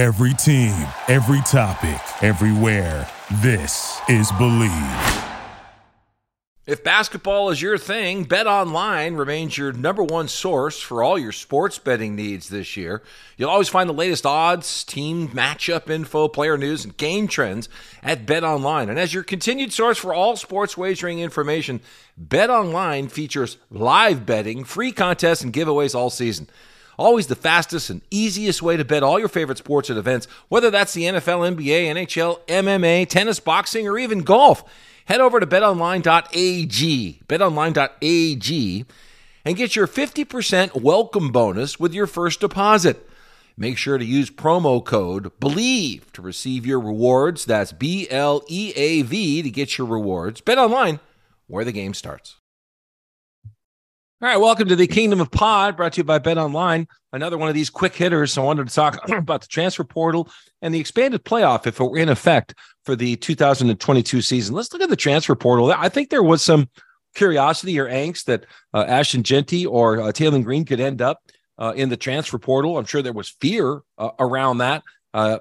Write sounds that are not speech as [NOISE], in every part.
Every team, every topic, everywhere. This is Bleav. If basketball is your thing, Bet Online remains your number one source for all your sports betting needs this year. You'll always find the latest odds, team matchup info, player news, and game trends at Bet Online. And as your continued source for all sports wagering information, Bet Online features live betting, free contests, and giveaways all season. Always the fastest and easiest way to bet all your favorite sports and events, whether that's the NFL, NBA, NHL, MMA, tennis, boxing, or even golf. Head over to betonline.ag, betonline.ag, and get your 50% welcome bonus with your first deposit. Make sure to use promo code BLEAV to receive your rewards. That's B L E A V to get your rewards. Bet online, where the game starts. All right, welcome to the Kingdom of Pod, brought to you by Bet Online. Another one of these quick hitters. I wanted to talk [CLEARS THROAT] about the transfer portal and the expanded playoff if it were in effect for the 2022 season. Let's look at the transfer portal. I think there was some curiosity or angst that uh, Ashton Jeanty or uh, Taylen Green could end up uh, in the transfer portal. I'm sure there was fear uh, around that. Uh,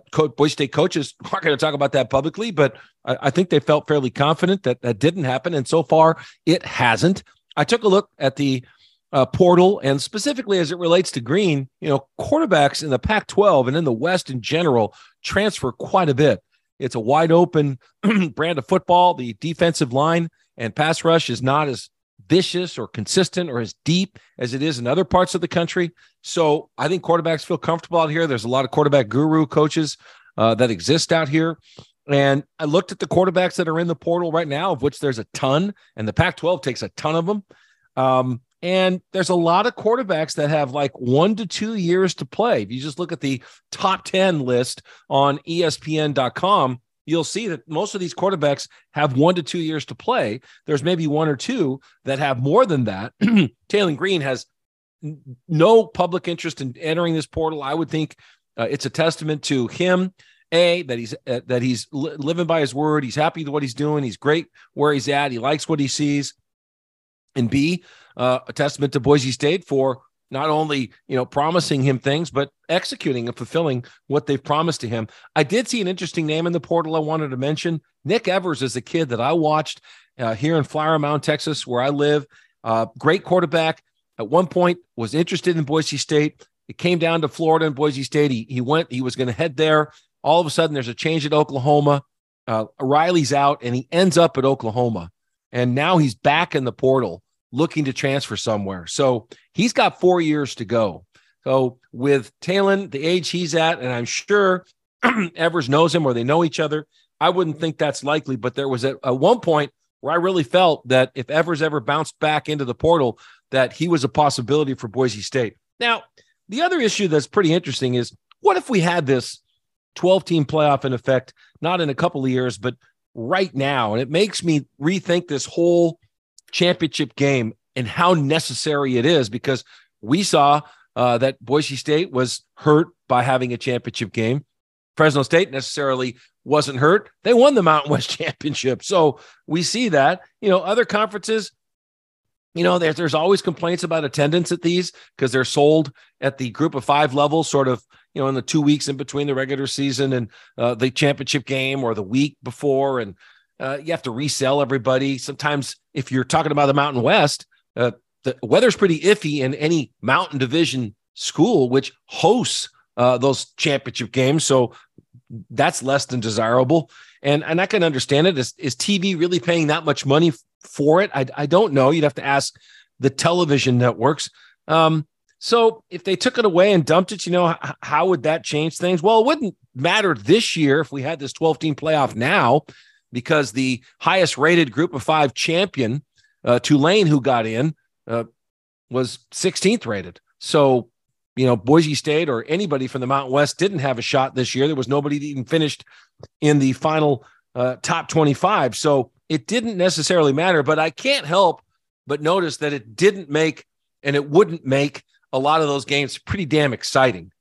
State coaches [LAUGHS] aren't going to talk about that publicly, but I, I think they felt fairly confident that that didn't happen. And so far, it hasn't. I took a look at the uh, portal and specifically as it relates to Green, you know, quarterbacks in the Pac 12 and in the West in general transfer quite a bit. It's a wide open [CLEARS THROAT] brand of football. The defensive line and pass rush is not as vicious or consistent or as deep as it is in other parts of the country. So I think quarterbacks feel comfortable out here. There's a lot of quarterback guru coaches uh, that exist out here. And I looked at the quarterbacks that are in the portal right now, of which there's a ton, and the Pac 12 takes a ton of them. Um, and there's a lot of quarterbacks that have like one to two years to play. If you just look at the top 10 list on ESPN.com, you'll see that most of these quarterbacks have one to two years to play. There's maybe one or two that have more than that. [CLEARS THROAT] Taylen Green has no public interest in entering this portal. I would think uh, it's a testament to him a that he's uh, that he's li- living by his word. He's happy with what he's doing. He's great where he's at. He likes what he sees. And B, uh, a testament to Boise State for not only you know promising him things but executing and fulfilling what they've promised to him. I did see an interesting name in the portal I wanted to mention. Nick Evers is a kid that I watched uh, here in Flower Mound, Texas, where I live. Uh, great quarterback. At one point, was interested in Boise State. It came down to Florida and Boise State. He, he went. He was going to head there. All of a sudden, there's a change at Oklahoma. Uh, Riley's out, and he ends up at Oklahoma. And now he's back in the portal looking to transfer somewhere. So he's got four years to go. So with Taylen, the age he's at, and I'm sure [CLEARS THROAT] Evers knows him or they know each other, I wouldn't think that's likely. But there was at, at one point where I really felt that if Evers ever bounced back into the portal, that he was a possibility for Boise State. Now, the other issue that's pretty interesting is what if we had this 12 team playoff in effect, not in a couple of years, but right now. And it makes me rethink this whole championship game and how necessary it is because we saw uh, that Boise State was hurt by having a championship game. Fresno State necessarily wasn't hurt. They won the Mountain [LAUGHS] West Championship. So we see that. You know, other conferences, you know, there's, there's always complaints about attendance at these because they're sold at the group of five level, sort of you know, in the two weeks in between the regular season and uh, the championship game or the week before. And uh, you have to resell everybody. Sometimes, if you're talking about the Mountain West, uh, the weather's pretty iffy in any Mountain Division school, which hosts uh, those championship games. So that's less than desirable. And and I can understand it. Is, is TV really paying that much money for it? I, I don't know. You'd have to ask the television networks. Um, so if they took it away and dumped it, you know, how would that change things? Well, it wouldn't matter this year if we had this 12 team playoff now, because the highest rated group of five champion, uh, Tulane, who got in, uh, was 16th rated. So, you know, Boise State or anybody from the Mountain West didn't have a shot this year. There was nobody that even finished in the final uh, top 25. So it didn't necessarily matter, but I can't help but notice that it didn't make and it wouldn't make a lot of those games pretty damn exciting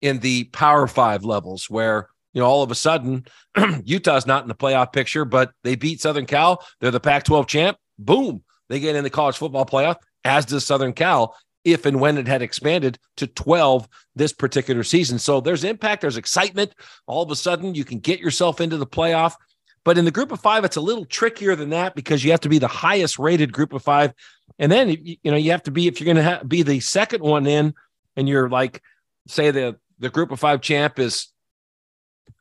in the Power Five levels where you know all of a sudden [CLEARS THROAT] Utah's not in the playoff picture, but they beat Southern Cal. They're the Pac-12 champ. Boom, they get in the college football playoff. As does Southern Cal. if and when it had expanded to 12 this particular season. So there's impact, there's excitement. All of a sudden, you can get yourself into the playoff. But in the group of five, it's a little trickier than that because you have to be the highest rated group of five. And then, you know, you have to be, if you're going to ha- be the second one in and you're like, say the, the group of five champ is,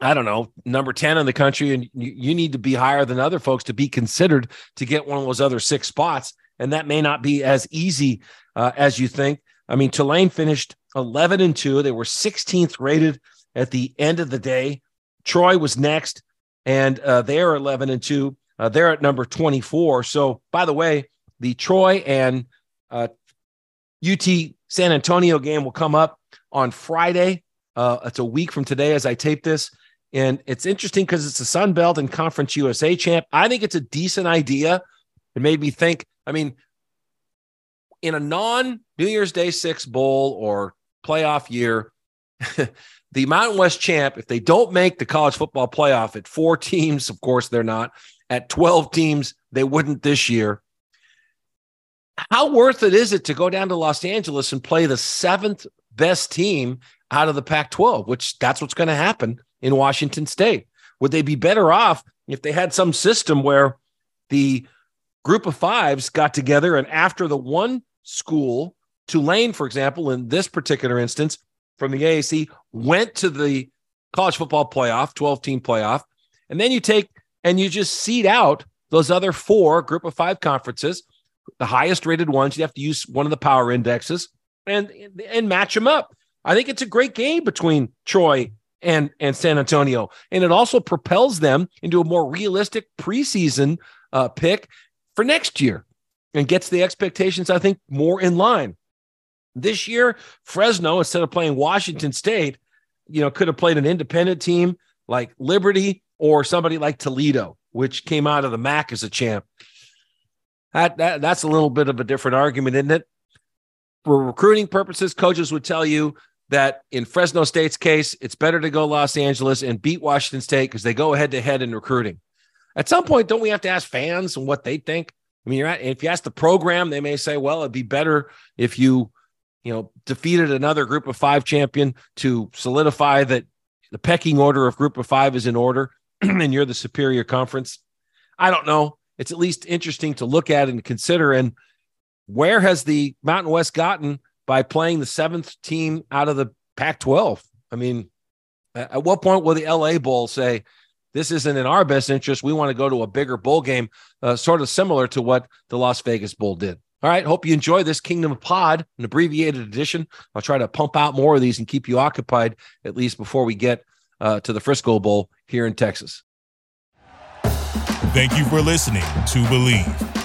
I don't know, number 10 in the country, and you, you need to be higher than other folks to be considered to get one of those other six spots. And that may not be as easy uh, as you think. I mean, Tulane finished 11 and 2. They were 16th rated at the end of the day. Troy was next and uh, they are 11 and 2. Uh, they're at number 24. So, by the way, the Troy and uh, UT San Antonio game will come up on Friday. Uh, it's a week from today as I tape this. And it's interesting because it's the Sun Belt and Conference USA champ. I think it's a decent idea. It made me think. I mean, in a non New Year's Day six bowl or playoff year, [LAUGHS] the Mountain West champ, if they don't make the college football playoff at four teams, of course they're not, at 12 teams, they wouldn't this year. How worth it is it to go down to Los Angeles and play the seventh best team out of the Pac 12, which that's what's going to happen in Washington State? Would they be better off if they had some system where the group of fives got together and after the one school, Tulane, for example, in this particular instance, from the AAC went to the college football playoff, 12 team playoff. And then you take and you just seed out those other four group of five conferences, the highest rated ones. You have to use one of the power indexes and, and match them up. I think it's a great game between Troy and, and San Antonio. And it also propels them into a more realistic preseason uh, pick for next year and gets the expectations, I think, more in line. This year, Fresno, instead of playing Washington State, you know, could have played an independent team like Liberty or somebody like Toledo, which came out of the MAC as a champ. That, that that's a little bit of a different argument, isn't it? For recruiting purposes, coaches would tell you that in Fresno State's case, it's better to go Los Angeles and beat Washington State because they go head to head in recruiting. At some point, don't we have to ask fans and what they think? I mean, you're at, if you ask the program, they may say, well, it'd be better if you you know, defeated another group of five champion to solidify that the pecking order of group of five is in order [CLEARS THROAT] and you're the superior conference. I don't know. It's at least interesting to look at and consider. And where has the Mountain West gotten by playing the seventh team out of the Pac 12? I mean, at what point will the LA Bowl say, this isn't in our best interest? We want to go to a bigger bowl game, uh, sort of similar to what the Las Vegas Bowl did. All right. Hope you enjoy this Kingdom Pod, an abbreviated edition. I'll try to pump out more of these and keep you occupied at least before we get uh, to the Frisco Bowl here in Texas. Thank you for listening to Bleav.